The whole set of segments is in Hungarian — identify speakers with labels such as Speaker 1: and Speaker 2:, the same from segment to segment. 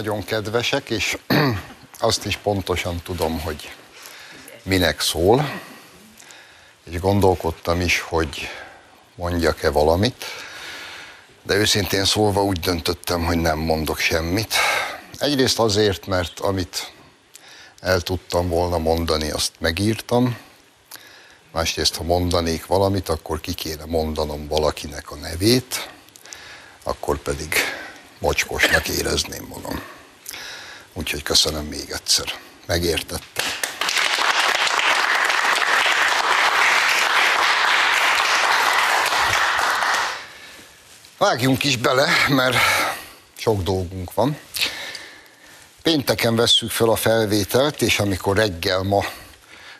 Speaker 1: nagyon kedvesek, és azt is pontosan tudom, hogy minek szól, és gondolkodtam is, hogy mondjak-e valamit, de őszintén szólva úgy döntöttem, hogy nem mondok semmit. Egyrészt azért, mert amit el tudtam volna mondani, azt megírtam, másrészt, ha mondanék valamit, akkor ki kéne mondanom valakinek a nevét, akkor pedig mocskosnak érezném magam. Úgyhogy köszönöm még egyszer. Megértettem. Vágjunk is bele, mert sok dolgunk van. Pénteken vesszük fel a felvételt, és amikor reggel ma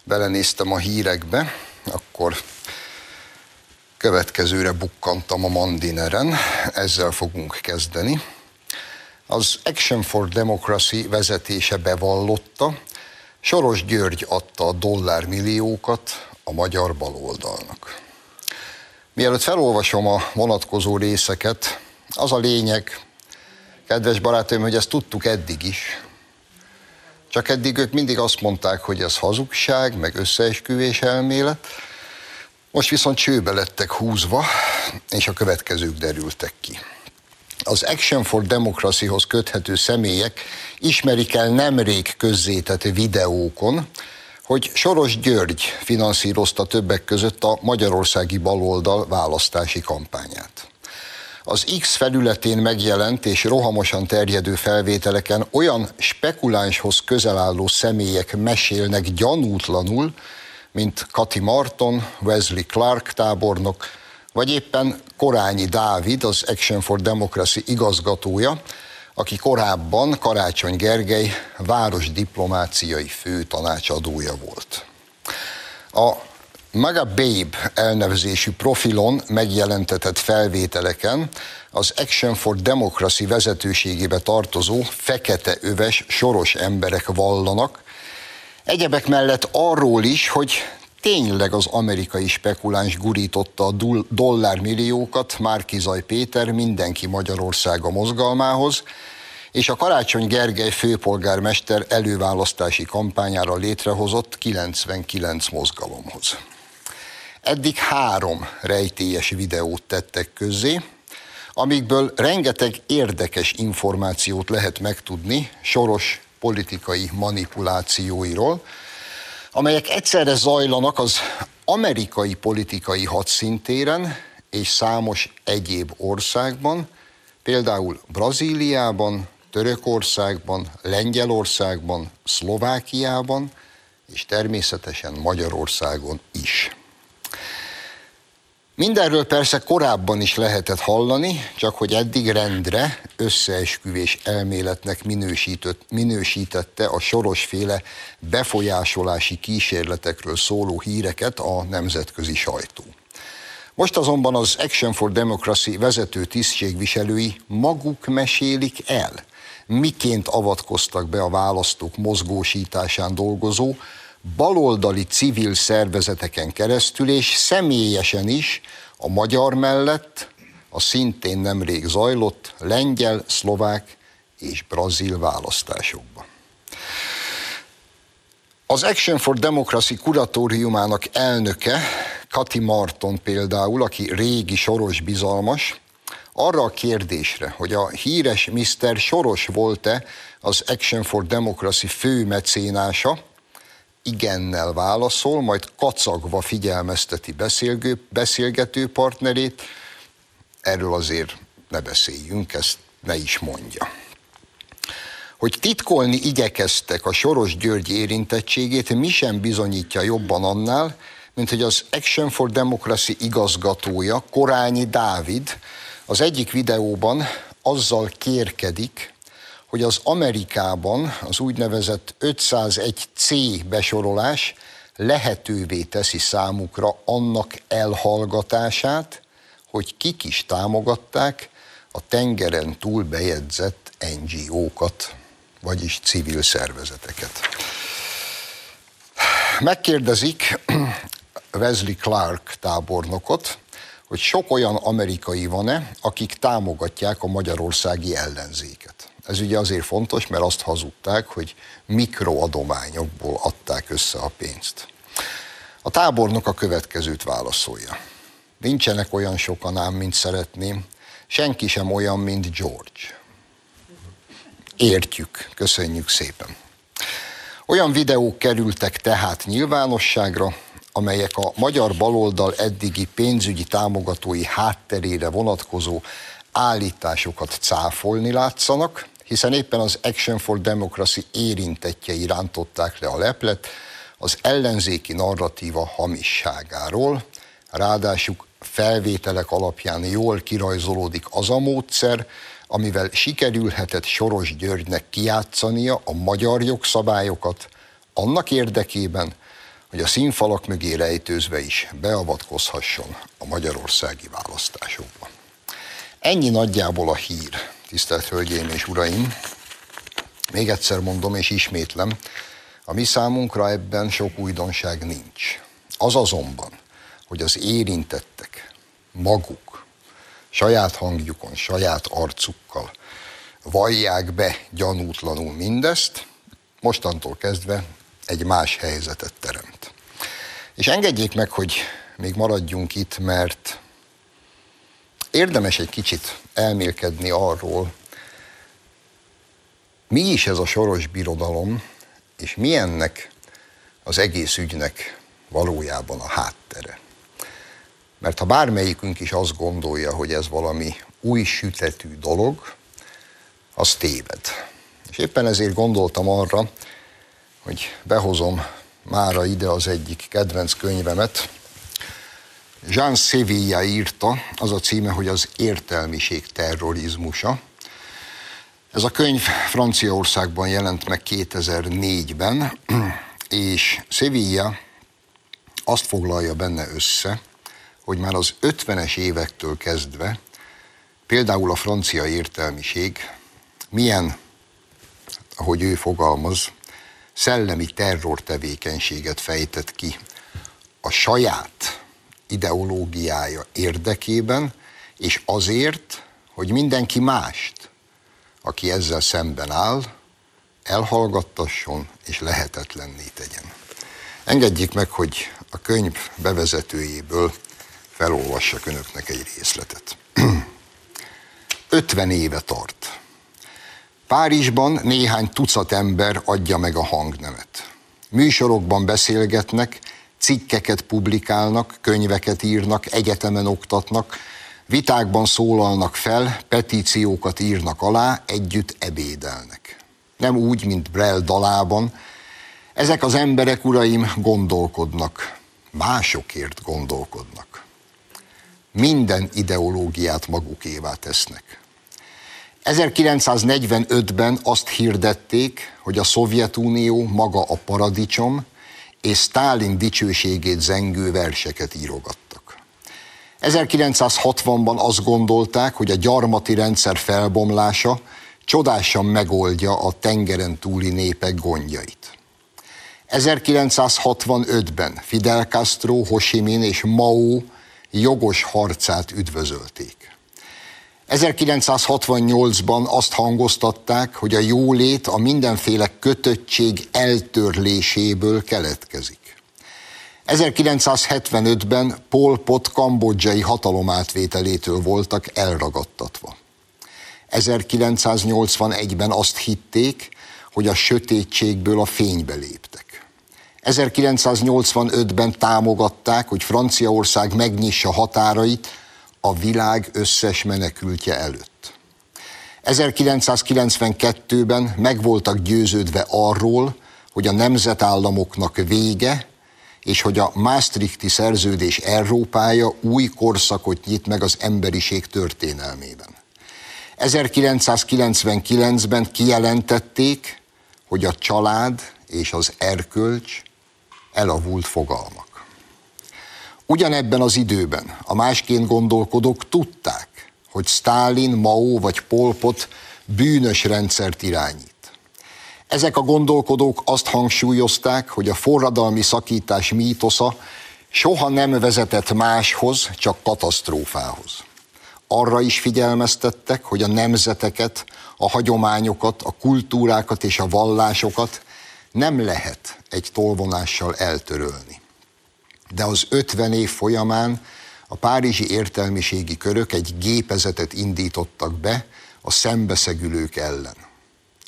Speaker 1: belenéztem a hírekbe, akkor következőre bukkantam a Mandineren, ezzel fogunk kezdeni. Az Action for Democracy vezetése bevallotta, Soros György adta a dollármilliókat a magyar baloldalnak. Mielőtt felolvasom a vonatkozó részeket, az a lényeg, kedves barátaim, hogy ezt tudtuk eddig is. Csak eddig ők mindig azt mondták, hogy ez hazugság, meg összeesküvés elmélet, most viszont csőbe lettek húzva, és a következők derültek ki. Az Action for Democracy-hoz köthető személyek ismerik el nemrég közzétett videókon, hogy Soros György finanszírozta többek között a magyarországi baloldal választási kampányát. Az X felületén megjelent és rohamosan terjedő felvételeken olyan spekulánshoz közel álló személyek mesélnek gyanútlanul, mint Kati Marton, Wesley Clark tábornok, vagy éppen Korányi Dávid, az Action for Democracy igazgatója, aki korábban Karácsony Gergely városdiplomáciai főtanácsadója volt. A Maga Babe elnevezésű profilon megjelentetett felvételeken az Action for Democracy vezetőségébe tartozó fekete öves soros emberek vallanak, egyebek mellett arról is, hogy tényleg az amerikai spekuláns gurította a dollármilliókat Márkizaj Péter mindenki Magyarországa mozgalmához, és a Karácsony Gergely főpolgármester előválasztási kampányára létrehozott 99 mozgalomhoz. Eddig három rejtélyes videót tettek közzé, amikből rengeteg érdekes információt lehet megtudni soros politikai manipulációiról, amelyek egyszerre zajlanak az amerikai politikai hadszintéren és számos egyéb országban, például Brazíliában, Törökországban, Lengyelországban, Szlovákiában, és természetesen Magyarországon is. Mindenről persze korábban is lehetett hallani, csak hogy eddig rendre összeesküvés elméletnek minősített, minősítette a sorosféle befolyásolási kísérletekről szóló híreket a nemzetközi sajtó. Most azonban az Action for Democracy vezető tisztségviselői maguk mesélik el, miként avatkoztak be a választók mozgósításán dolgozó, baloldali civil szervezeteken keresztül, és személyesen is a magyar mellett a szintén nemrég zajlott lengyel, szlovák és brazil választásokban. Az Action for Democracy kuratóriumának elnöke, Kati Marton például, aki régi soros bizalmas, arra a kérdésre, hogy a híres Mr. Soros volt-e az Action for Democracy fő mecénása, igennel válaszol, majd kacagva figyelmezteti beszélgő, beszélgető partnerét, erről azért ne beszéljünk, ezt ne is mondja. Hogy titkolni igyekeztek a Soros György érintettségét, mi sem bizonyítja jobban annál, mint hogy az Action for Democracy igazgatója, Korányi Dávid, az egyik videóban azzal kérkedik, hogy az Amerikában az úgynevezett 501C besorolás lehetővé teszi számukra annak elhallgatását, hogy kik is támogatták a tengeren túl bejegyzett NGO-kat, vagyis civil szervezeteket. Megkérdezik Wesley Clark tábornokot, hogy sok olyan amerikai van-e, akik támogatják a magyarországi ellenzéket. Ez ugye azért fontos, mert azt hazudták, hogy mikroadományokból adták össze a pénzt. A tábornok a következőt válaszolja. Nincsenek olyan sokan ám, mint szeretném, senki sem olyan, mint George. Értjük, köszönjük szépen. Olyan videók kerültek tehát nyilvánosságra, amelyek a magyar baloldal eddigi pénzügyi támogatói hátterére vonatkozó állításokat cáfolni látszanak, hiszen éppen az Action for Democracy érintettjei rántották le a leplet az ellenzéki narratíva hamisságáról, ráadásul felvételek alapján jól kirajzolódik az a módszer, amivel sikerülhetett Soros Györgynek kijátszania a magyar jogszabályokat annak érdekében, hogy a színfalak mögé rejtőzve is beavatkozhasson a magyarországi választásokba. Ennyi nagyjából a hír, tisztelt Hölgyeim és Uraim. Még egyszer mondom és ismétlem, a mi számunkra ebben sok újdonság nincs. Az azonban, hogy az érintettek maguk saját hangjukon, saját arcukkal vallják be gyanútlanul mindezt, mostantól kezdve egy más helyzetet teremt. És engedjék meg, hogy még maradjunk itt, mert érdemes egy kicsit elmélkedni arról, mi is ez a soros birodalom, és milyennek az egész ügynek valójában a háttere. Mert ha bármelyikünk is azt gondolja, hogy ez valami új sütetű dolog, az téved. És éppen ezért gondoltam arra, hogy behozom mára ide az egyik kedvenc könyvemet. Jean Sevilla írta, az a címe, hogy az értelmiség terrorizmusa. Ez a könyv Franciaországban jelent meg 2004-ben, és Sevilla azt foglalja benne össze, hogy már az 50-es évektől kezdve például a francia értelmiség milyen, ahogy ő fogalmaz, szellemi terror tevékenységet fejtett ki a saját ideológiája érdekében, és azért, hogy mindenki mást, aki ezzel szemben áll, elhallgattasson és lehetetlenné tegyen. Engedjék meg, hogy a könyv bevezetőjéből felolvassak önöknek egy részletet. 50 éve tart Párizsban néhány tucat ember adja meg a hangnemet. Műsorokban beszélgetnek, cikkeket publikálnak, könyveket írnak, egyetemen oktatnak, vitákban szólalnak fel, petíciókat írnak alá, együtt ebédelnek. Nem úgy, mint Brel dalában. Ezek az emberek, uraim, gondolkodnak. Másokért gondolkodnak. Minden ideológiát magukévá tesznek 1945-ben azt hirdették, hogy a Szovjetunió maga a paradicsom, és Stálin dicsőségét zengő verseket írogattak. 1960-ban azt gondolták, hogy a gyarmati rendszer felbomlása csodásan megoldja a tengeren túli népek gondjait. 1965-ben Fidel Castro, Ho Chi Minh és Mao jogos harcát üdvözölték. 1968-ban azt hangoztatták, hogy a jólét a mindenféle kötöttség eltörléséből keletkezik. 1975-ben Pol Pot kambodzsai hatalomátvételétől voltak elragadtatva. 1981-ben azt hitték, hogy a sötétségből a fénybe léptek. 1985-ben támogatták, hogy Franciaország megnyissa határait a világ összes menekültje előtt. 1992-ben meg voltak győződve arról, hogy a nemzetállamoknak vége, és hogy a Maastrichti szerződés Európája új korszakot nyit meg az emberiség történelmében. 1999-ben kijelentették, hogy a család és az erkölcs elavult fogalmak. Ugyanebben az időben a másként gondolkodók tudták, hogy Stálin, Mao vagy Polpot bűnös rendszert irányít. Ezek a gondolkodók azt hangsúlyozták, hogy a forradalmi szakítás mítosza soha nem vezetett máshoz, csak katasztrófához. arra is figyelmeztettek, hogy a nemzeteket, a hagyományokat, a kultúrákat és a vallásokat nem lehet egy tolvonással eltörölni. De az 50 év folyamán a párizsi értelmiségi körök egy gépezetet indítottak be a szembeszegülők ellen.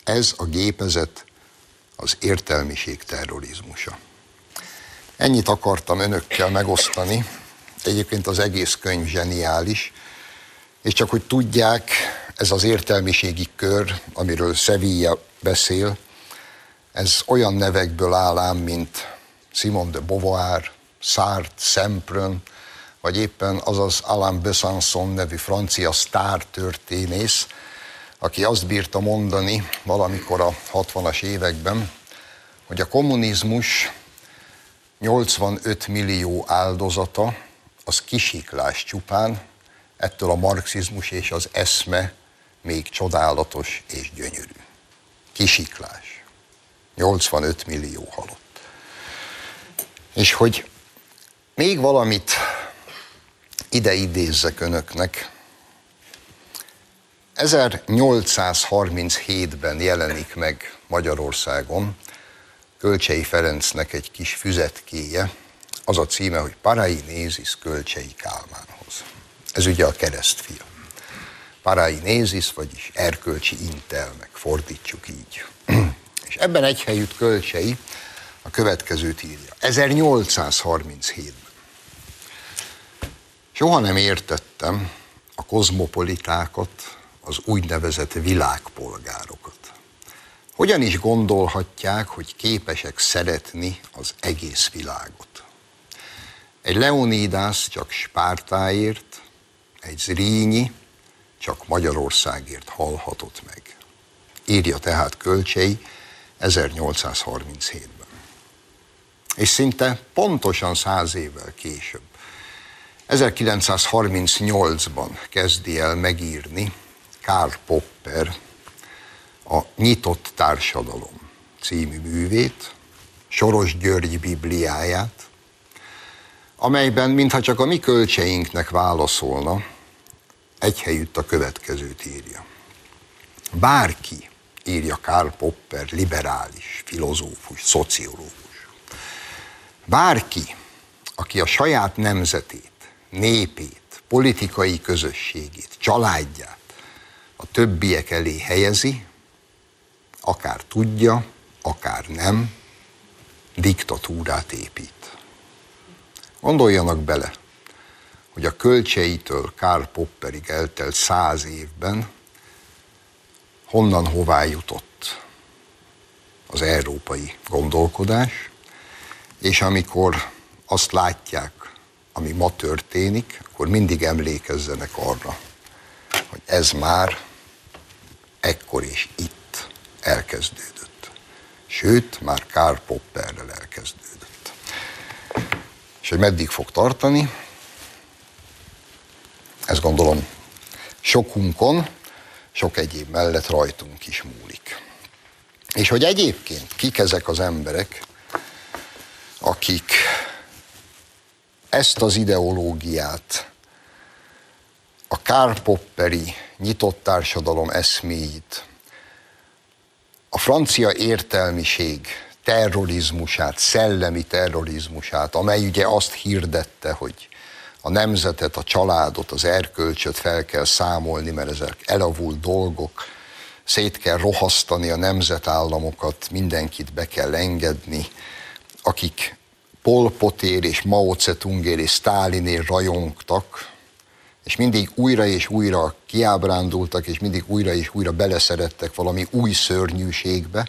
Speaker 1: Ez a gépezet az értelmiség terrorizmusa. Ennyit akartam önökkel megosztani. Egyébként az egész könyv zseniális, és csak hogy tudják, ez az értelmiségi kör, amiről Sevilla beszél, ez olyan nevekből áll ám, mint Simon de Beauvoir, Sartre, Semprön, vagy éppen az az Alain Besançon nevű francia sztár történész, aki azt bírta mondani valamikor a 60-as években, hogy a kommunizmus 85 millió áldozata, az kisiklás csupán, ettől a marxizmus és az eszme még csodálatos és gyönyörű. Kisiklás. 85 millió halott. És hogy még valamit ide idézzek önöknek, 1837-ben jelenik meg Magyarországon Kölcsei Ferencnek egy kis füzetkéje, az a címe, hogy Parai Nézis Kölcsei Kálmánhoz. Ez ugye a keresztfia. Parai Nézis, vagyis erkölcsi intelmek, fordítsuk így. És ebben egy helyütt Kölcsei a következőt írja. 1837-ben. Soha nem értettem a kozmopolitákat, az úgynevezett világpolgárokat. Hogyan is gondolhatják, hogy képesek szeretni az egész világot? Egy Leonidas csak Spártáért, egy Zrínyi csak Magyarországért halhatott meg. Írja tehát Kölcsei 1837-ben. És szinte pontosan száz évvel később, 1938-ban kezdi el megírni Karl Popper a Nyitott Társadalom című művét, Soros György Bibliáját, amelyben mintha csak a mi kölcseinknek válaszolna, egy helyütt a következőt írja. Bárki, írja Karl Popper, liberális, filozófus, szociológus, bárki, aki a saját nemzetét, népét, politikai közösségét, családját a többiek elé helyezi, akár tudja, akár nem, diktatúrát épít. Gondoljanak bele, hogy a költseitől Karl Popperig eltelt száz évben honnan hová jutott az európai gondolkodás, és amikor azt látják, ami ma történik, akkor mindig emlékezzenek arra, hogy ez már ekkor és itt elkezdődött. Sőt, már Karl Popperrel elkezdődött. És hogy meddig fog tartani, ezt gondolom sokunkon, sok egyéb mellett rajtunk is múlik. És hogy egyébként kik ezek az emberek, akik ezt az ideológiát, a Karl Popperi nyitott társadalom eszméit, a francia értelmiség terrorizmusát, szellemi terrorizmusát, amely ugye azt hirdette, hogy a nemzetet, a családot, az erkölcsöt fel kell számolni, mert ezek elavult dolgok, szét kell rohasztani a nemzetállamokat, mindenkit be kell engedni, akik Pol Potér és Mao Tse-tungér és Stálinér rajongtak, és mindig újra és újra kiábrándultak, és mindig újra és újra beleszerettek valami új szörnyűségbe.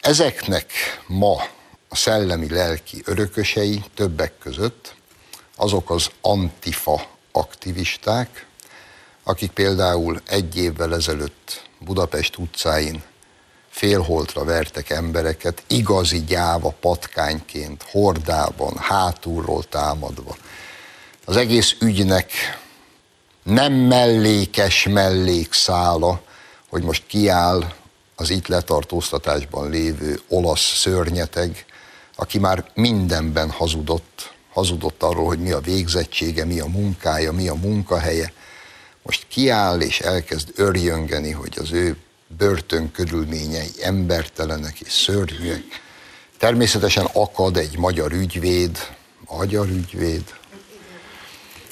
Speaker 1: Ezeknek ma a szellemi lelki örökösei többek között azok az antifa aktivisták, akik például egy évvel ezelőtt Budapest utcáin félholtra vertek embereket, igazi gyáva patkányként, hordában, hátulról támadva. Az egész ügynek nem mellékes mellékszála, hogy most kiáll az itt letartóztatásban lévő olasz szörnyeteg, aki már mindenben hazudott, hazudott arról, hogy mi a végzettsége, mi a munkája, mi a munkahelye, most kiáll és elkezd örjöngeni, hogy az ő börtön körülményei embertelenek és szörnyűek. Természetesen akad egy magyar ügyvéd, magyar ügyvéd,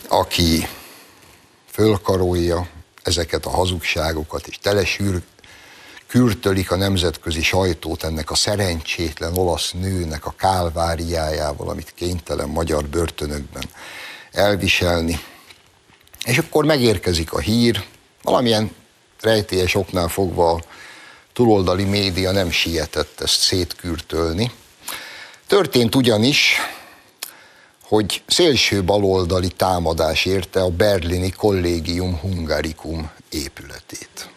Speaker 1: aki fölkarolja ezeket a hazugságokat, és telesűr, kürtölik a nemzetközi sajtót ennek a szerencsétlen olasz nőnek a kálváriájával, amit kénytelen magyar börtönökben elviselni. És akkor megérkezik a hír, valamilyen rejtélyes oknál fogva a túloldali média nem sietett ezt szétkürtölni. Történt ugyanis, hogy szélső baloldali támadás érte a berlini Collegium Hungaricum épületét.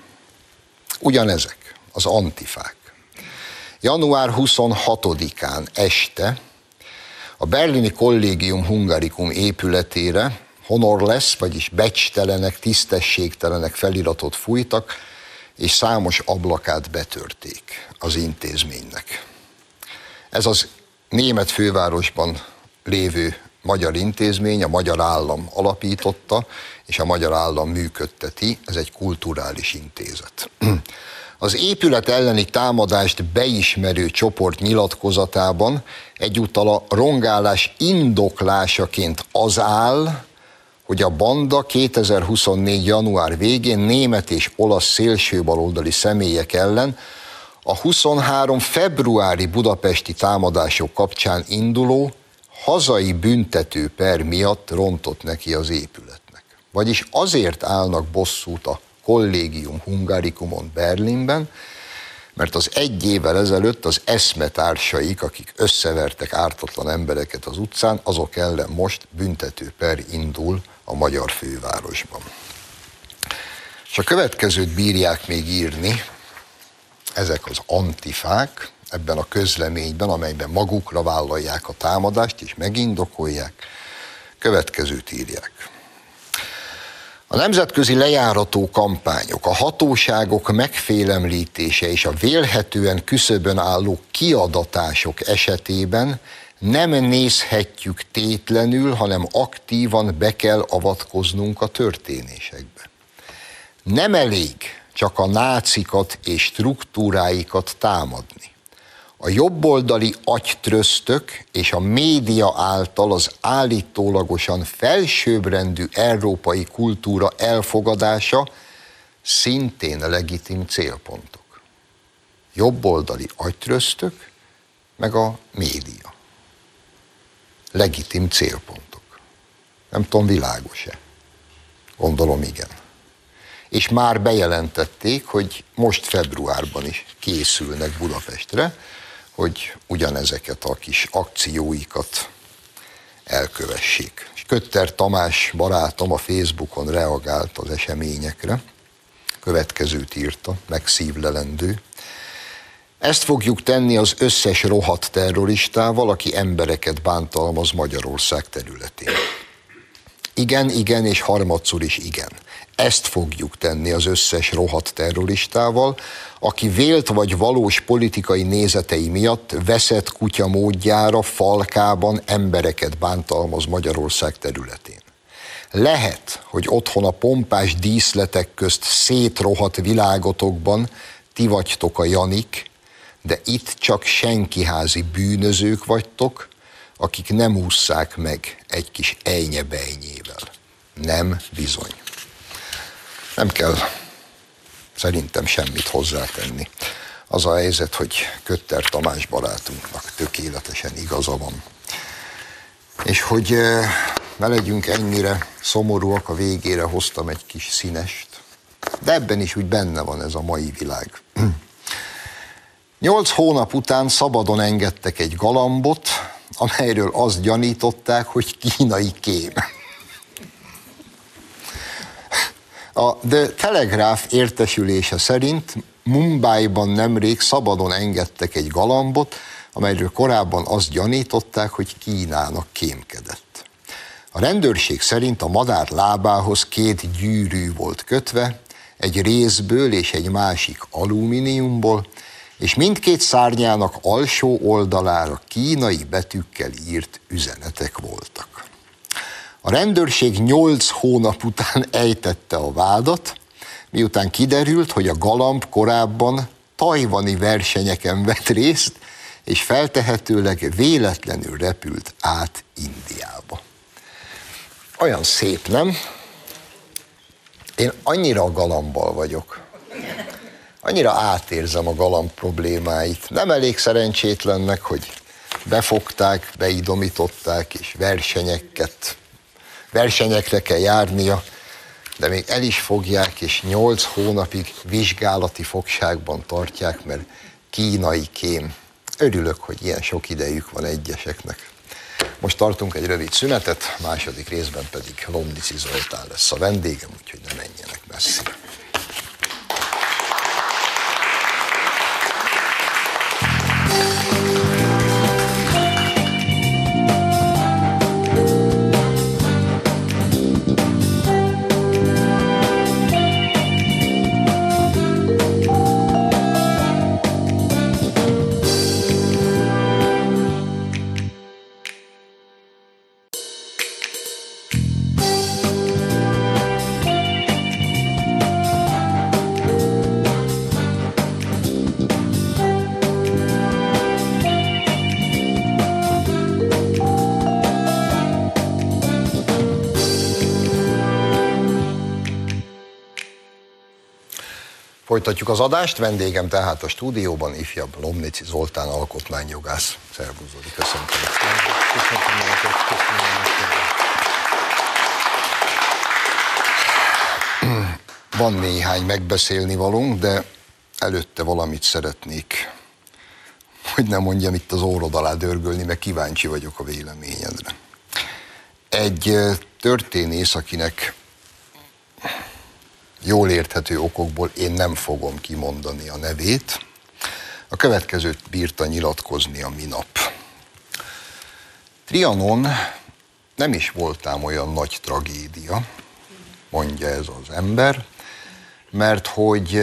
Speaker 1: Ugyanezek, az antifák. Január 26-án este a berlini Collegium Hungaricum épületére honor lesz, vagyis becstelenek, tisztességtelenek feliratot fújtak, és számos ablakát betörték az intézménynek. Ez az német fővárosban lévő magyar intézmény, a magyar állam alapította, és a magyar állam működteti, ez egy kulturális intézet. Az épület elleni támadást beismerő csoport nyilatkozatában egyúttal a rongálás indoklásaként az áll, hogy a banda 2024. január végén német és olasz szélsőbaloldali személyek ellen a 23. februári budapesti támadások kapcsán induló hazai büntető per miatt rontott neki az épületnek. Vagyis azért állnak bosszút a Collegium Hungaricumon Berlinben, mert az egy évvel ezelőtt az eszmetársaik, akik összevertek ártatlan embereket az utcán, azok ellen most büntető per indul a magyar fővárosban. És a következőt bírják még írni, ezek az antifák, ebben a közleményben, amelyben magukra vállalják a támadást és megindokolják, következőt írják. A nemzetközi lejárató kampányok, a hatóságok megfélemlítése és a vélhetően küszöbön álló kiadatások esetében nem nézhetjük tétlenül, hanem aktívan be kell avatkoznunk a történésekbe. Nem elég csak a nácikat és struktúráikat támadni a jobboldali agytröztök és a média által az állítólagosan felsőbbrendű európai kultúra elfogadása szintén legitim célpontok. Jobboldali agytröztök, meg a média. Legitim célpontok. Nem tudom, világos-e? Gondolom igen. És már bejelentették, hogy most februárban is készülnek Budapestre, hogy ugyanezeket a kis akcióikat elkövessék. És Kötter Tamás barátom a Facebookon reagált az eseményekre, következőt írta, megszívlelendő. Ezt fogjuk tenni az összes rohadt terroristával, aki embereket bántalmaz Magyarország területén. Igen, igen, és harmadszor is igen. Ezt fogjuk tenni az összes rohadt terroristával, aki vélt vagy valós politikai nézetei miatt veszett kutya módjára falkában embereket bántalmaz Magyarország területén. Lehet, hogy otthon a pompás díszletek közt szétrohadt világotokban ti vagytok a Janik, de itt csak senkiházi bűnözők vagytok, akik nem ússzák meg egy kis ejnyebejnyével. Nem bizony. Nem kell szerintem semmit hozzátenni. Az a helyzet, hogy Kötter Tamás barátunknak tökéletesen igaza van. És hogy ne legyünk ennyire szomorúak, a végére hoztam egy kis színest, de ebben is úgy benne van ez a mai világ. Nyolc hónap után szabadon engedtek egy galambot, amelyről azt gyanították, hogy kínai kém. A The Telegraph értesülése szerint Mumbai-ban nemrég szabadon engedtek egy galambot, amelyről korábban azt gyanították, hogy Kínának kémkedett. A rendőrség szerint a madár lábához két gyűrű volt kötve, egy részből és egy másik alumíniumból, és mindkét szárnyának alsó oldalára kínai betűkkel írt üzenetek voltak. A rendőrség nyolc hónap után ejtette a vádat, miután kiderült, hogy a galamb korábban tajvani versenyeken vett részt, és feltehetőleg véletlenül repült át Indiába. Olyan szép, nem? Én annyira galambal vagyok. Annyira átérzem a galamb problémáit. Nem elég szerencsétlennek, hogy befogták, beidomították, és versenyeket, versenyekre kell járnia, de még el is fogják, és nyolc hónapig vizsgálati fogságban tartják, mert kínai kém. Örülök, hogy ilyen sok idejük van egyeseknek. Most tartunk egy rövid szünetet, második részben pedig Lomnici Zoltán lesz a vendégem, úgyhogy ne menjenek messzire. Folytatjuk az adást, vendégem tehát a stúdióban ifjabb Lomnici Zoltán alkotmányjogász. Szervusz Zoli, köszöntöm. Van néhány megbeszélni valunk, de előtte valamit szeretnék, hogy nem mondjam itt az órod alá dörgölni, mert kíváncsi vagyok a véleményedre. Egy történész, akinek jól érthető okokból én nem fogom kimondani a nevét. A következőt bírta nyilatkozni a minap. Trianon nem is voltám olyan nagy tragédia, mondja ez az ember, mert hogy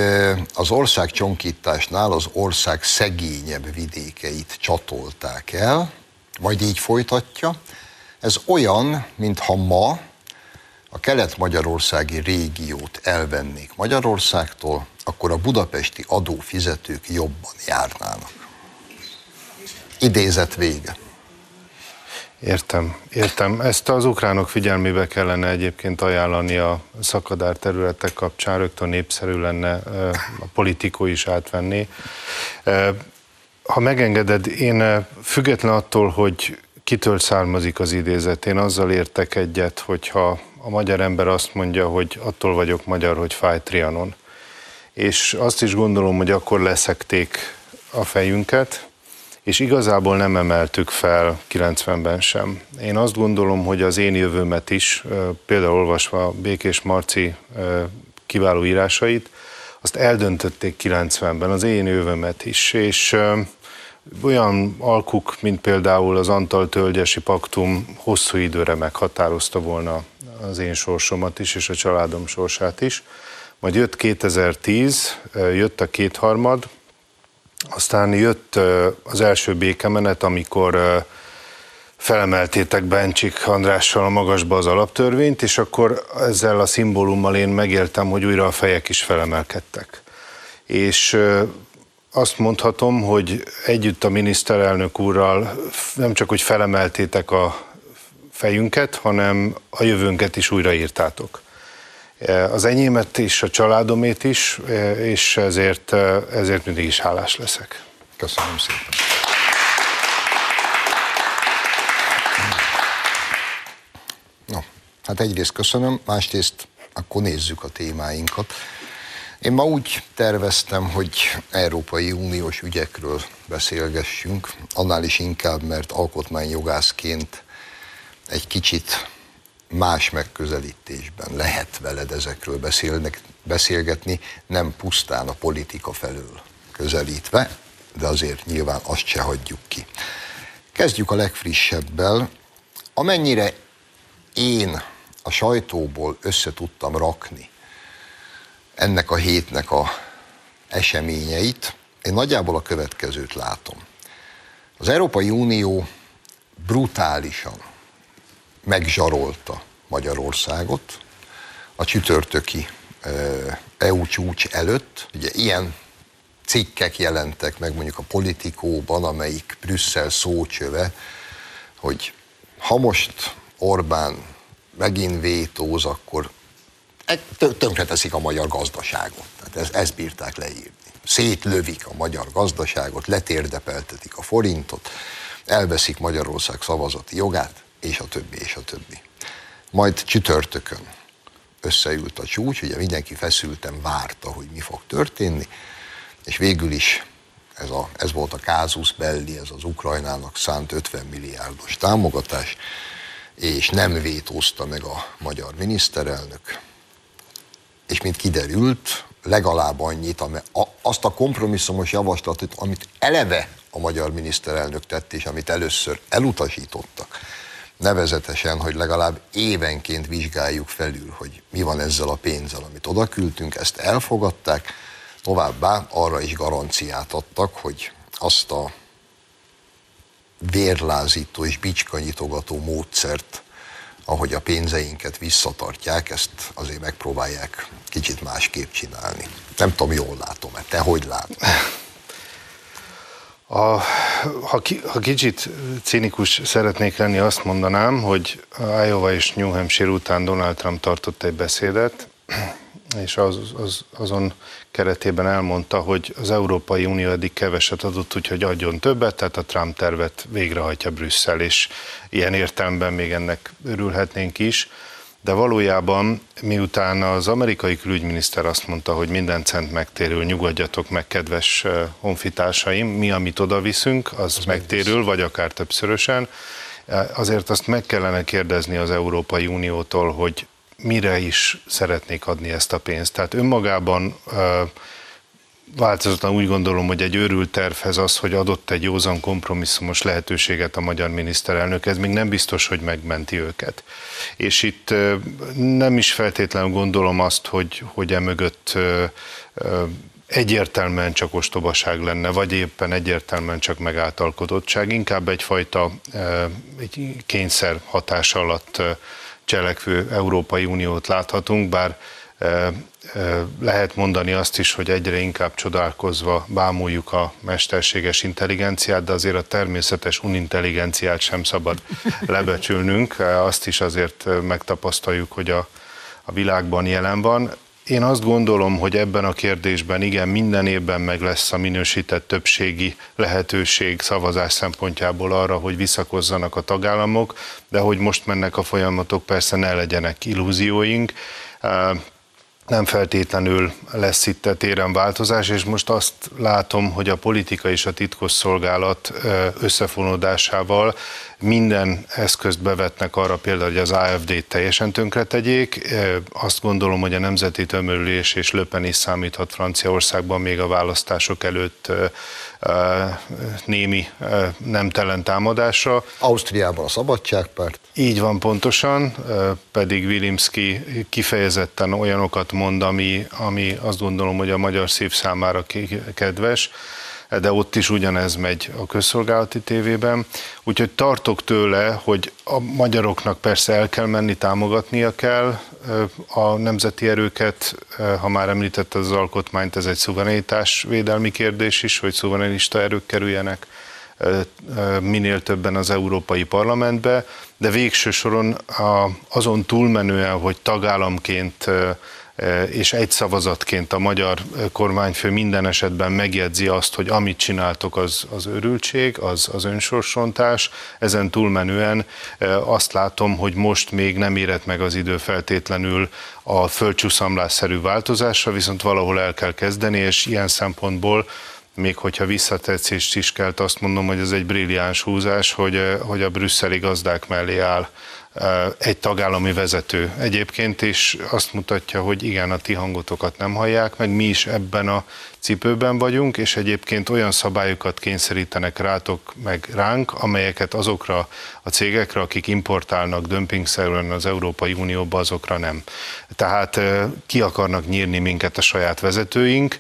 Speaker 1: az ország csonkításnál az ország szegényebb vidékeit csatolták el, majd így folytatja. Ez olyan, mintha ma a kelet-magyarországi régiót elvennék Magyarországtól, akkor a budapesti adófizetők jobban járnának. Idézet vége.
Speaker 2: Értem, értem. Ezt az ukránok figyelmébe kellene egyébként ajánlani a szakadár területek kapcsán, rögtön népszerű lenne a politikó is átvenni. Ha megengeded, én független attól, hogy kitől származik az idézet, én azzal értek egyet, hogyha a magyar ember azt mondja, hogy attól vagyok magyar, hogy fáj Trianon. És azt is gondolom, hogy akkor leszekték a fejünket, és igazából nem emeltük fel 90-ben sem. Én azt gondolom, hogy az én jövőmet is, például olvasva Békés Marci kiváló írásait, azt eldöntötték 90-ben, az én jövőmet is, és olyan alkuk, mint például az Antal-Tölgyesi Paktum hosszú időre meghatározta volna az én sorsomat is, és a családom sorsát is. Majd jött 2010, jött a kétharmad, aztán jött az első békemenet, amikor felemeltétek Bencsik Andrással a magasba az alaptörvényt, és akkor ezzel a szimbólummal én megéltem, hogy újra a fejek is felemelkedtek. És azt mondhatom, hogy együtt a miniszterelnök úrral nem csak, hogy felemeltétek a fejünket, hanem a jövőnket is újraírtátok. Az enyémet is, a családomét is, és ezért, ezért mindig is hálás leszek.
Speaker 1: Köszönöm szépen. No, hát egyrészt köszönöm, másrészt akkor nézzük a témáinkat. Én ma úgy terveztem, hogy Európai Uniós ügyekről beszélgessünk, annál is inkább, mert alkotmányjogászként egy kicsit más megközelítésben lehet veled ezekről beszélnek, beszélgetni, nem pusztán a politika felől közelítve, de azért nyilván azt se hagyjuk ki. Kezdjük a legfrissebbel. Amennyire én a sajtóból össze tudtam rakni ennek a hétnek a eseményeit, én nagyjából a következőt látom. Az Európai Unió brutálisan megzsarolta Magyarországot a csütörtöki EU csúcs előtt. Ugye ilyen cikkek jelentek meg mondjuk a politikóban, amelyik Brüsszel szócsöve, hogy ha most Orbán megint vétóz, akkor e- tönkreteszik a magyar gazdaságot. Tehát ez, ezt bírták leírni. Szétlövik a magyar gazdaságot, letérdepeltetik a forintot, elveszik Magyarország szavazati jogát, és a többi, és a többi. Majd csütörtökön összeült a csúcs, ugye mindenki feszülten várta, hogy mi fog történni, és végül is ez, a, ez volt a kázus belli, ez az Ukrajnának szánt 50 milliárdos támogatás, és nem vétózta meg a magyar miniszterelnök. És mint kiderült, legalább annyit, azt a kompromisszumos javaslatot, amit eleve a magyar miniszterelnök tett, és amit először elutasítottak, nevezetesen, hogy legalább évenként vizsgáljuk felül, hogy mi van ezzel a pénzzel, amit odaküldtünk, ezt elfogadták, továbbá arra is garanciát adtak, hogy azt a vérlázító és bicskanyitogató módszert, ahogy a pénzeinket visszatartják, ezt azért megpróbálják kicsit másképp csinálni. Nem tudom, jól látom-e. Te hogy látod?
Speaker 2: A, ha, ki, ha kicsit cinikus szeretnék lenni, azt mondanám, hogy Iowa és New Hampshire után Donald Trump tartott egy beszédet, és az, az, azon keretében elmondta, hogy az Európai Unió eddig keveset adott, úgyhogy adjon többet, tehát a Trump tervet végrehajtja Brüsszel, és ilyen értelemben még ennek örülhetnénk is de valójában miután az amerikai külügyminiszter azt mondta, hogy minden cent megtérül, nyugodjatok meg, kedves honfitársaim, mi, amit oda viszünk, az, az megtérül, vagy akár többszörösen, azért azt meg kellene kérdezni az Európai Uniótól, hogy mire is szeretnék adni ezt a pénzt. Tehát önmagában változatlan úgy gondolom, hogy egy őrült tervhez az, hogy adott egy józan kompromisszumos lehetőséget a magyar miniszterelnök, ez még nem biztos, hogy megmenti őket. És itt nem is feltétlenül gondolom azt, hogy, hogy emögött egyértelműen csak ostobaság lenne, vagy éppen egyértelműen csak megáltalkodottság, inkább egyfajta egy kényszer hatás alatt cselekvő Európai Uniót láthatunk, bár lehet mondani azt is, hogy egyre inkább csodálkozva bámuljuk a mesterséges intelligenciát, de azért a természetes unintelligenciát sem szabad lebecsülnünk. Azt is azért megtapasztaljuk, hogy a, a világban jelen van. Én azt gondolom, hogy ebben a kérdésben igen, minden évben meg lesz a minősített többségi lehetőség szavazás szempontjából arra, hogy visszakozzanak a tagállamok, de hogy most mennek a folyamatok, persze ne legyenek illúzióink nem feltétlenül lesz itt a téren változás, és most azt látom, hogy a politika és a titkos szolgálat összefonódásával minden eszközt bevetnek arra például, hogy az AFD-t teljesen tönkretegyék. Azt gondolom, hogy a nemzeti tömörülés és Löpen is számíthat Franciaországban még a választások előtt némi nemtelen támadásra.
Speaker 1: Ausztriában a Szabadságpárt.
Speaker 2: Így van pontosan, pedig Wilimski kifejezetten olyanokat mond, ami, ami azt gondolom, hogy a magyar szív számára kedves de ott is ugyanez megy a közszolgálati tévében. Úgyhogy tartok tőle, hogy a magyaroknak persze el kell menni, támogatnia kell a nemzeti erőket, ha már említette az alkotmányt, ez egy szuverenitás védelmi kérdés is, hogy szuverenista erők kerüljenek minél többen az Európai Parlamentbe, de végső soron azon túlmenően, hogy tagállamként és egy szavazatként a magyar kormányfő minden esetben megjegyzi azt, hogy amit csináltok az, az örültség, az, az önsorsontás. Ezen túlmenően azt látom, hogy most még nem érett meg az idő feltétlenül a földcsúszamlásszerű változásra, viszont valahol el kell kezdeni, és ilyen szempontból még hogyha visszatetszést is kell, azt mondom, hogy ez egy brilliáns húzás, hogy, hogy a brüsszeli gazdák mellé áll egy tagállami vezető egyébként, és azt mutatja, hogy igen, a ti hangotokat nem hallják, meg mi is ebben a cipőben vagyunk, és egyébként olyan szabályokat kényszerítenek rátok meg ránk, amelyeket azokra a cégekre, akik importálnak dömpingszerűen az Európai Unióba, azokra nem. Tehát ki akarnak nyírni minket a saját vezetőink,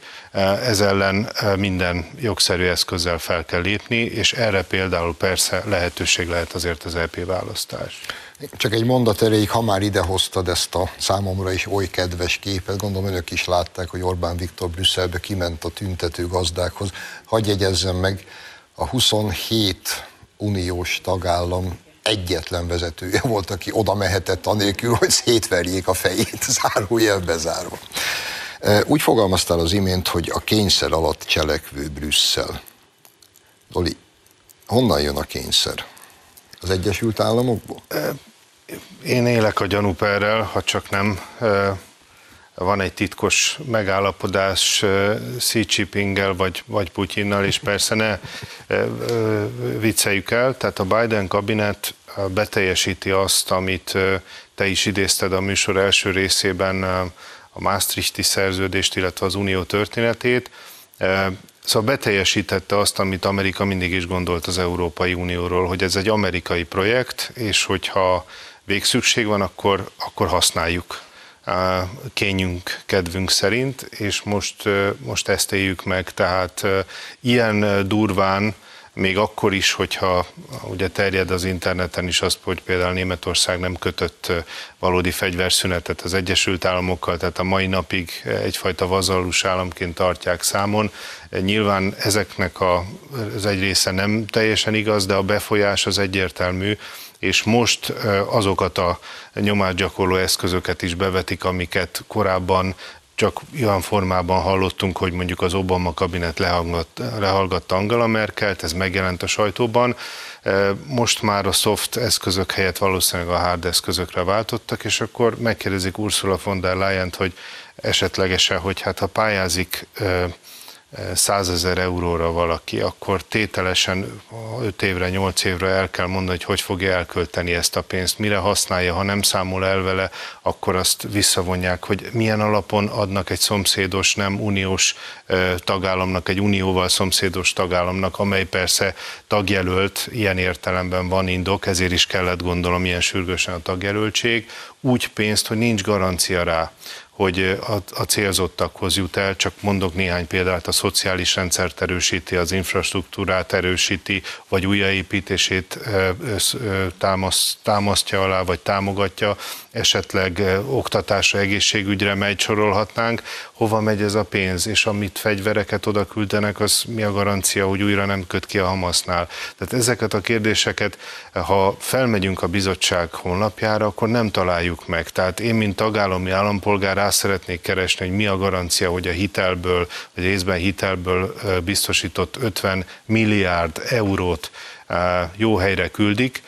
Speaker 2: ez ellen minden jogszerű eszközzel fel kell lépni, és erre például persze lehetőség lehet azért az EP választás.
Speaker 1: Csak egy mondat erejéig, ha már idehoztad ezt a számomra is oly kedves képet, gondolom önök is látták, hogy Orbán Viktor Brüsszelbe kiment a tüntető gazdákhoz. Hagyj jegyezzem meg, a 27 uniós tagállam egyetlen vezetője volt, aki oda mehetett anélkül, hogy szétverjék a fejét, zárójel bezárva. Úgy fogalmaztál az imént, hogy a kényszer alatt cselekvő Brüsszel. Doli, honnan jön a kényszer? Az Egyesült Államokból?
Speaker 2: Én élek a gyanúperrel, ha csak nem van egy titkos megállapodás Xi Jinpinggel vagy, vagy Putyinnal, és persze ne vicceljük el, tehát a Biden kabinet beteljesíti azt, amit te is idézted a műsor első részében, a Maastrichti szerződést, illetve az unió történetét. Szóval beteljesítette azt, amit Amerika mindig is gondolt az Európai Unióról, hogy ez egy amerikai projekt, és hogyha végszükség van, akkor, akkor használjuk kényünk, kedvünk szerint, és most, most ezt éljük meg. Tehát ilyen durván, még akkor is, hogyha ugye terjed az interneten is azt, hogy például Németország nem kötött valódi fegyverszünetet az Egyesült Államokkal, tehát a mai napig egyfajta vazallus államként tartják számon. Nyilván ezeknek a, az egy része nem teljesen igaz, de a befolyás az egyértelmű, és most azokat a nyomásgyakorló eszközöket is bevetik, amiket korábban csak olyan formában hallottunk, hogy mondjuk az Obama kabinet lehallgatta Angela Merkelt, ez megjelent a sajtóban. Most már a soft eszközök helyett valószínűleg a hard eszközökre váltottak, és akkor megkérdezik Ursula von der Leyen-t, hogy esetlegesen, hogy hát ha pályázik százezer euróra valaki, akkor tételesen 5 évre, 8 évre el kell mondani, hogy hogy fogja elkölteni ezt a pénzt, mire használja, ha nem számol el vele, akkor azt visszavonják, hogy milyen alapon adnak egy szomszédos, nem uniós tagállamnak, egy unióval szomszédos tagállamnak, amely persze tagjelölt, ilyen értelemben van indok, ezért is kellett gondolom ilyen sürgősen a tagjelöltség, úgy pénzt, hogy nincs garancia rá, hogy a, a célzottakhoz jut el, csak mondok néhány példát, a szociális rendszert erősíti, az infrastruktúrát erősíti, vagy újjáépítését támaszt, támasztja alá, vagy támogatja, esetleg oktatásra, egészségügyre megy, sorolhatnánk, hova megy ez a pénz, és amit fegyvereket oda küldenek, az mi a garancia, hogy újra nem köt ki a Hamasnál. Tehát ezeket a kérdéseket, ha felmegyünk a bizottság honlapjára, akkor nem találjuk meg. Tehát én, mint tagállami állampolgár rá szeretnék keresni, hogy mi a garancia, hogy a hitelből, vagy részben hitelből biztosított 50 milliárd eurót jó helyre küldik,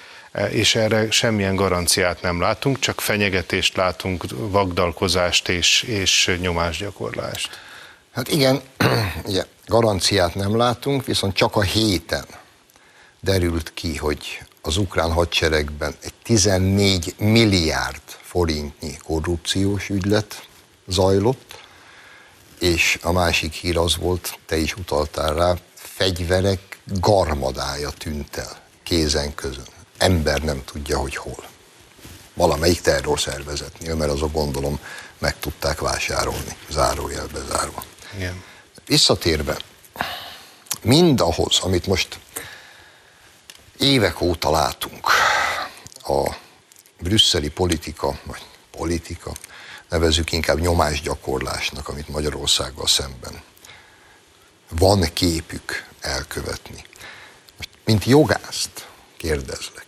Speaker 2: és erre semmilyen garanciát nem látunk, csak fenyegetést látunk, vagdalkozást és, és nyomásgyakorlást.
Speaker 1: Hát igen, ugye, garanciát nem látunk, viszont csak a héten derült ki, hogy az ukrán hadseregben egy 14 milliárd forintnyi korrupciós ügylet zajlott, és a másik hír az volt, te is utaltál rá, fegyverek garmadája tűnt el kézen közön. Ember nem tudja, hogy hol. Valamelyik terrorszervezetnél, mert azok gondolom meg tudták vásárolni, zárójelbe zárva. Igen. Visszatérve, mindahhoz, amit most évek óta látunk, a brüsszeli politika, vagy politika, nevezük inkább nyomásgyakorlásnak, amit Magyarországgal szemben van képük elkövetni. Most, mint jogászt kérdezlek,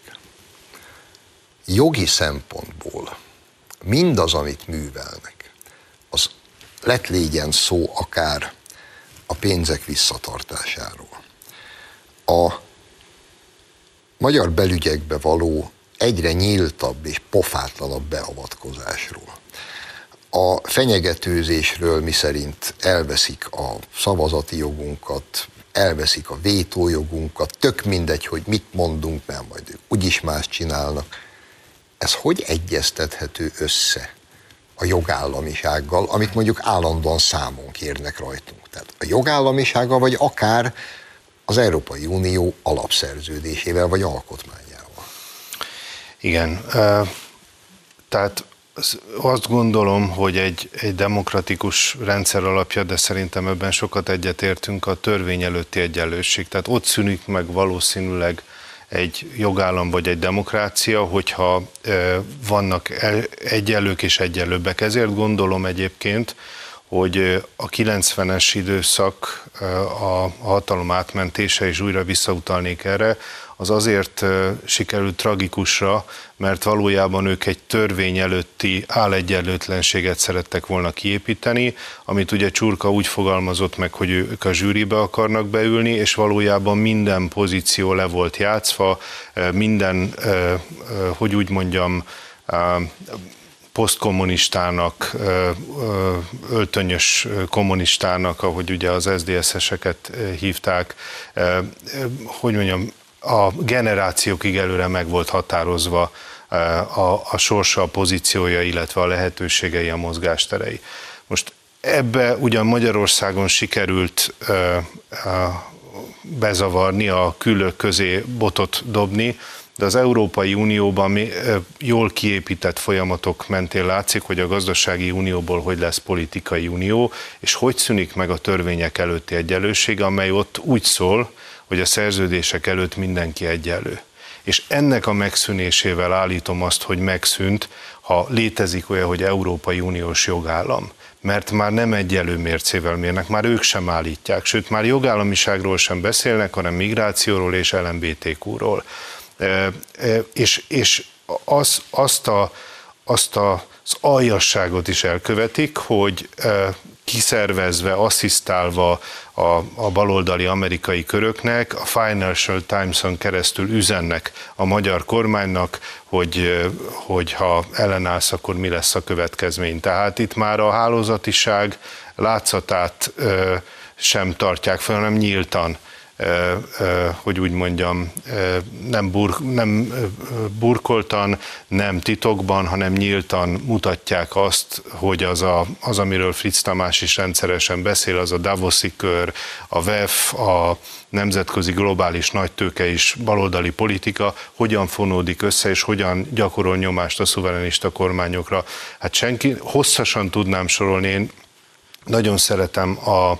Speaker 1: jogi szempontból mindaz, amit művelnek, az lett légyen szó akár a pénzek visszatartásáról. A magyar belügyekbe való egyre nyíltabb és pofátlanabb beavatkozásról. A fenyegetőzésről mi szerint elveszik a szavazati jogunkat, elveszik a vétójogunkat, tök mindegy, hogy mit mondunk, mert majd ők úgyis más csinálnak. Ez hogy egyeztethető össze a jogállamisággal, amit mondjuk állandóan számon kérnek rajtunk? Tehát a jogállamisággal, vagy akár az Európai Unió alapszerződésével, vagy alkotmányával.
Speaker 2: Igen, tehát azt gondolom, hogy egy, egy demokratikus rendszer alapja, de szerintem ebben sokat egyetértünk, a törvény előtti egyenlőség. Tehát ott szűnik meg valószínűleg egy jogállam vagy egy demokrácia, hogyha vannak egyenlők és egyenlőbbek. Ezért gondolom egyébként, hogy a 90-es időszak a hatalom átmentése, és újra visszautalnék erre, az azért sikerült tragikusra, mert valójában ők egy törvény előtti álegyenlőtlenséget szerettek volna kiépíteni, amit ugye Csurka úgy fogalmazott meg, hogy ők a zsűribe akarnak beülni, és valójában minden pozíció le volt játszva, minden, hogy úgy mondjam, posztkommunistának, öltönyös kommunistának, ahogy ugye az SZDSZ-eseket hívták, hogy mondjam, a generációkig előre meg volt határozva a, a sorsa, a pozíciója, illetve a lehetőségei, a mozgásterei. Most ebbe ugyan Magyarországon sikerült bezavarni, a külök közé botot dobni, de az Európai Unióban jól kiépített folyamatok mentén látszik, hogy a gazdasági unióból hogy lesz politikai unió, és hogy szűnik meg a törvények előtti egyenlőség, amely ott úgy szól, hogy a szerződések előtt mindenki egyenlő. És ennek a megszűnésével állítom azt, hogy megszűnt, ha létezik olyan, hogy Európai Uniós jogállam. Mert már nem egyenlő mércével mérnek, már ők sem állítják, sőt már jogállamiságról sem beszélnek, hanem migrációról és LMBTQ-ról és, és az, azt, a, azt a, az aljasságot is elkövetik, hogy kiszervezve, asszisztálva a, a baloldali amerikai köröknek, a Financial Times-on keresztül üzennek a magyar kormánynak, hogy, hogy ha ellenállsz, akkor mi lesz a következmény. Tehát itt már a hálózatiság látszatát sem tartják fel, hanem nyíltan hogy úgy mondjam, nem, bur, nem burkoltan, nem titokban, hanem nyíltan mutatják azt, hogy az, a, az amiről Fritz Tamás is rendszeresen beszél, az a Davoszi kör, a VEF, a nemzetközi globális nagytőke és baloldali politika hogyan fonódik össze, és hogyan gyakorol nyomást a szuverenista kormányokra. Hát senki, hosszasan tudnám sorolni, én nagyon szeretem a,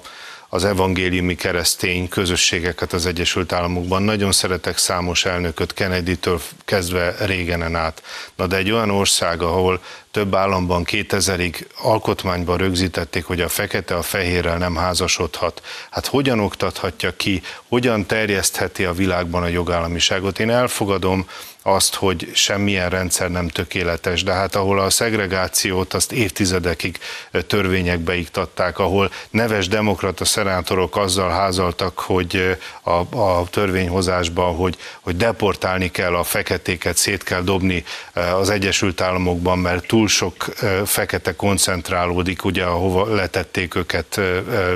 Speaker 2: az evangéliumi keresztény közösségeket az Egyesült Államokban. Nagyon szeretek számos elnököt Kennedy-től kezdve régenen át. Na de egy olyan ország, ahol több államban 2000-ig alkotmányban rögzítették, hogy a fekete a fehérrel nem házasodhat. Hát hogyan oktathatja ki, hogyan terjesztheti a világban a jogállamiságot? Én elfogadom azt, hogy semmilyen rendszer nem tökéletes, de hát ahol a szegregációt azt évtizedekig törvényekbe iktatták, ahol neves demokrata szenátorok azzal házaltak, hogy a, a törvényhozásban, hogy, hogy deportálni kell a feketéket, szét kell dobni az Egyesült Államokban, mert túl sok fekete koncentrálódik, ugye ahova letették őket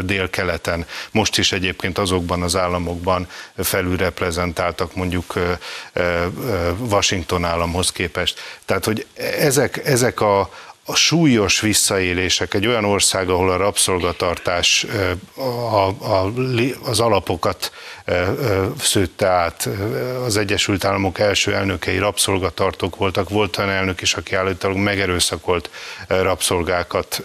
Speaker 2: délkeleten. Most is egyébként azokban az államokban felülreprezentáltak mondjuk Washington államhoz képest. Tehát, hogy ezek, ezek a, a súlyos visszaélések egy olyan ország, ahol a rabszolgatartás a, a, az alapokat szőtte át. Az Egyesült Államok első elnökei rabszolgatartók voltak, volt olyan elnök is, aki állítólag megerőszakolt rabszolgákat.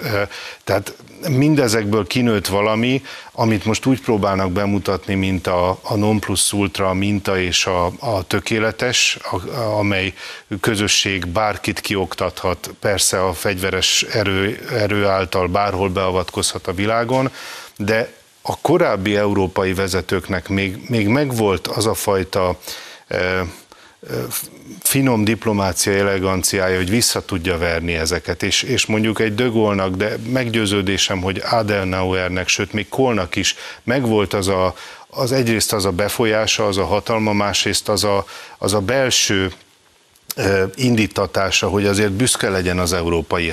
Speaker 2: Tehát mindezekből kinőtt valami, amit most úgy próbálnak bemutatni, mint a, a non plus ultra a minta és a, a tökéletes, a, amely közösség bárkit kioktathat, persze a fegyveres erő, erő által bárhol beavatkozhat a világon, de a korábbi európai vezetőknek még, még megvolt az a fajta eh, finom diplomácia eleganciája, hogy vissza tudja verni ezeket, és, és mondjuk egy Dögolnak, de meggyőződésem, hogy Adenauernek, sőt még Kolnak is megvolt az a, az egyrészt az a befolyása, az a hatalma, másrészt az a, az a belső indítatása, hogy azért büszke legyen az európai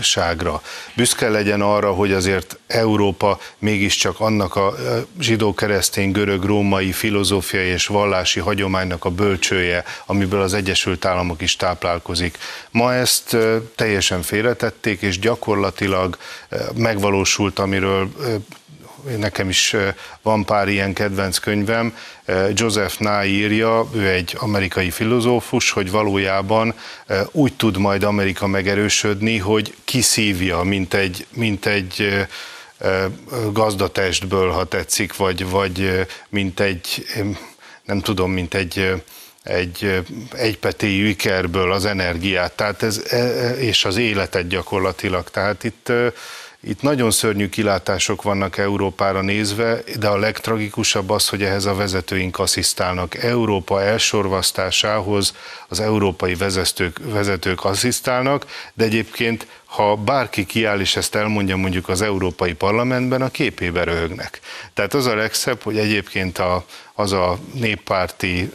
Speaker 2: ságra. Büszke legyen arra, hogy azért Európa mégiscsak annak a zsidó-keresztény, görög-római filozófiai és vallási hagyománynak a bölcsője, amiből az Egyesült Államok is táplálkozik. Ma ezt teljesen félretették, és gyakorlatilag megvalósult, amiről nekem is van pár ilyen kedvenc könyvem, Joseph Nye írja, ő egy amerikai filozófus, hogy valójában úgy tud majd Amerika megerősödni, hogy kiszívja, mint egy, mint egy gazdatestből, ha tetszik, vagy, vagy mint egy, nem tudom, mint egy egy egypetéjű ikerből az energiát, tehát ez, e, e, és az életet gyakorlatilag. Tehát itt itt nagyon szörnyű kilátások vannak Európára nézve, de a legtragikusabb az, hogy ehhez a vezetőink asszisztálnak. Európa elsorvasztásához az európai vezetők, vezetők asszisztálnak, de egyébként ha bárki kiáll és ezt elmondja mondjuk az Európai Parlamentben, a képébe röhögnek. Tehát az a legszebb, hogy egyébként a, az a néppárti,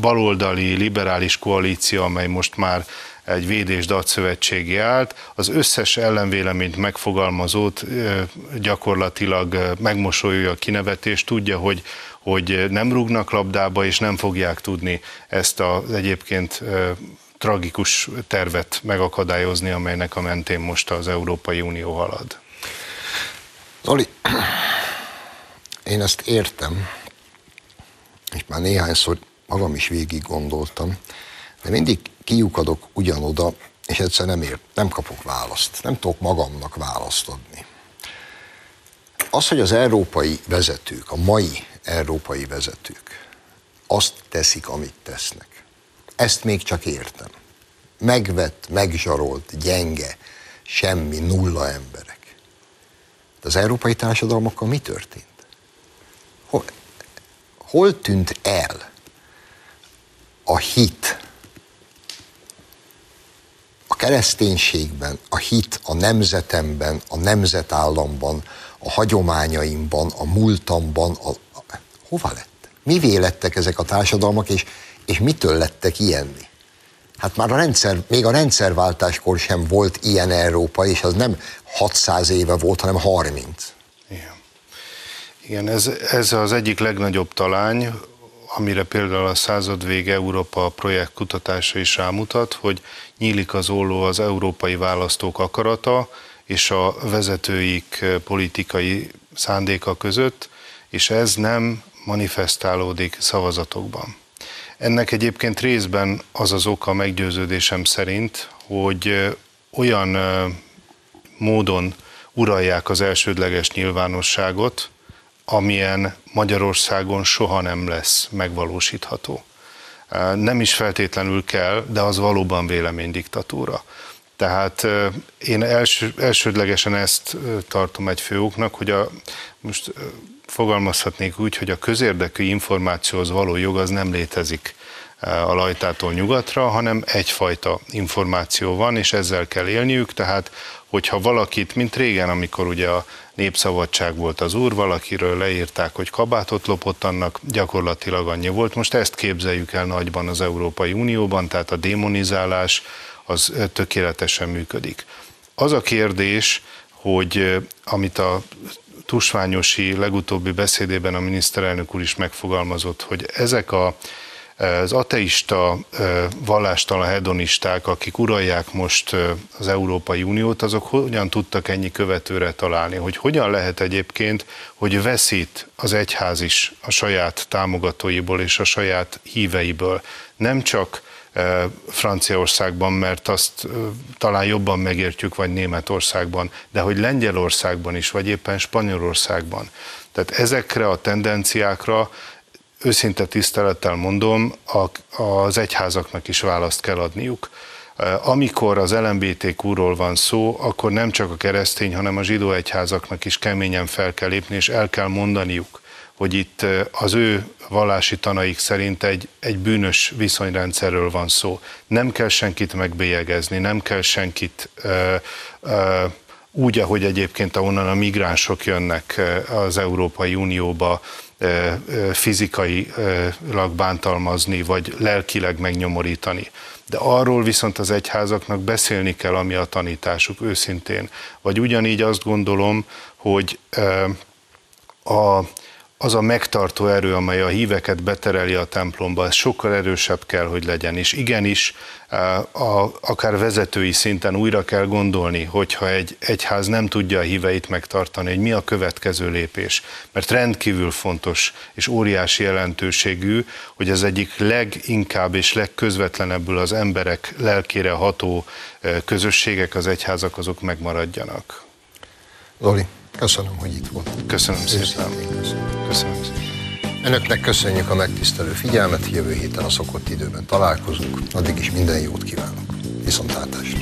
Speaker 2: baloldali, liberális koalíció, amely most már egy védés datszövetségi állt, az összes ellenvéleményt megfogalmazót gyakorlatilag megmosolyolja a kinevetést, tudja, hogy, hogy nem rúgnak labdába, és nem fogják tudni ezt az egyébként tragikus tervet megakadályozni, amelynek a mentén most az Európai Unió halad.
Speaker 1: Zoli, én ezt értem, és már néhányszor magam is végig gondoltam, de mindig kiukadok ugyanoda, és egyszer nem, ér, nem kapok választ. Nem tudok magamnak választ adni. Az, hogy az európai vezetők, a mai európai vezetők azt teszik, amit tesznek, ezt még csak értem. Megvett, megzsarolt, gyenge, semmi, nulla emberek. De az európai társadalmakkal mi történt? Hol, hol tűnt el a hit, kereszténységben, a hit a nemzetemben, a nemzetállamban, a hagyományaimban, a múltamban, a, a, hova lett? Mivé lettek ezek a társadalmak, és, és mitől lettek ilyenni? Hát már a rendszer, még a rendszerváltáskor sem volt ilyen Európa, és az nem 600 éve volt, hanem 30.
Speaker 2: Igen, Igen ez, ez az egyik legnagyobb talány, amire például a század vége Európa projekt kutatása is rámutat, hogy nyílik az olló az európai választók akarata és a vezetőik politikai szándéka között, és ez nem manifestálódik szavazatokban. Ennek egyébként részben az az oka meggyőződésem szerint, hogy olyan módon uralják az elsődleges nyilvánosságot, amilyen Magyarországon soha nem lesz megvalósítható. Nem is feltétlenül kell, de az valóban véleménydiktatúra. Tehát én első, elsődlegesen ezt tartom egy főoknak, hogy a, most fogalmazhatnék úgy, hogy a közérdekű információhoz való jog az nem létezik a lajtától nyugatra, hanem egyfajta információ van, és ezzel kell élniük, tehát hogyha valakit, mint régen, amikor ugye a népszabadság volt az úr, valakiről leírták, hogy kabátot lopott, annak gyakorlatilag annyi volt. Most ezt képzeljük el nagyban az Európai Unióban, tehát a démonizálás az tökéletesen működik. Az a kérdés, hogy amit a Tusványosi legutóbbi beszédében a miniszterelnök úr is megfogalmazott, hogy ezek a az ateista, vallástalan hedonisták, akik uralják most az Európai Uniót, azok hogyan tudtak ennyi követőre találni? Hogy hogyan lehet egyébként, hogy veszít az egyház is a saját támogatóiból és a saját híveiből. Nem csak Franciaországban, mert azt talán jobban megértjük, vagy Németországban, de hogy Lengyelországban is, vagy éppen Spanyolországban. Tehát ezekre a tendenciákra őszinte tisztelettel mondom, az egyházaknak is választ kell adniuk. Amikor az LMBTQ-ról van szó, akkor nem csak a keresztény, hanem a zsidó egyházaknak is keményen fel kell lépni, és el kell mondaniuk, hogy itt az ő vallási tanaik szerint egy, egy bűnös viszonyrendszerről van szó. Nem kell senkit megbélyegezni, nem kell senkit ö, ö, úgy, ahogy egyébként ahonnan a migránsok jönnek az Európai Unióba, fizikailag bántalmazni, vagy lelkileg megnyomorítani. De arról viszont az egyházaknak beszélni kell, ami a tanításuk őszintén. Vagy ugyanígy azt gondolom, hogy a az a megtartó erő, amely a híveket betereli a templomba, ez sokkal erősebb kell, hogy legyen. És igenis, a, akár vezetői szinten újra kell gondolni, hogyha egy egyház nem tudja a híveit megtartani, hogy mi a következő lépés. Mert rendkívül fontos és óriási jelentőségű, hogy az egyik leginkább és legközvetlenebbül az emberek lelkére ható közösségek, az egyházak, azok megmaradjanak.
Speaker 1: Loli, Köszönöm, hogy itt volt.
Speaker 2: Köszönöm szépen. Köszönöm szépen.
Speaker 1: Önöknek köszönjük a megtisztelő figyelmet, jövő héten a szokott időben találkozunk. Addig is minden jót kívánok. Viszontlátásra!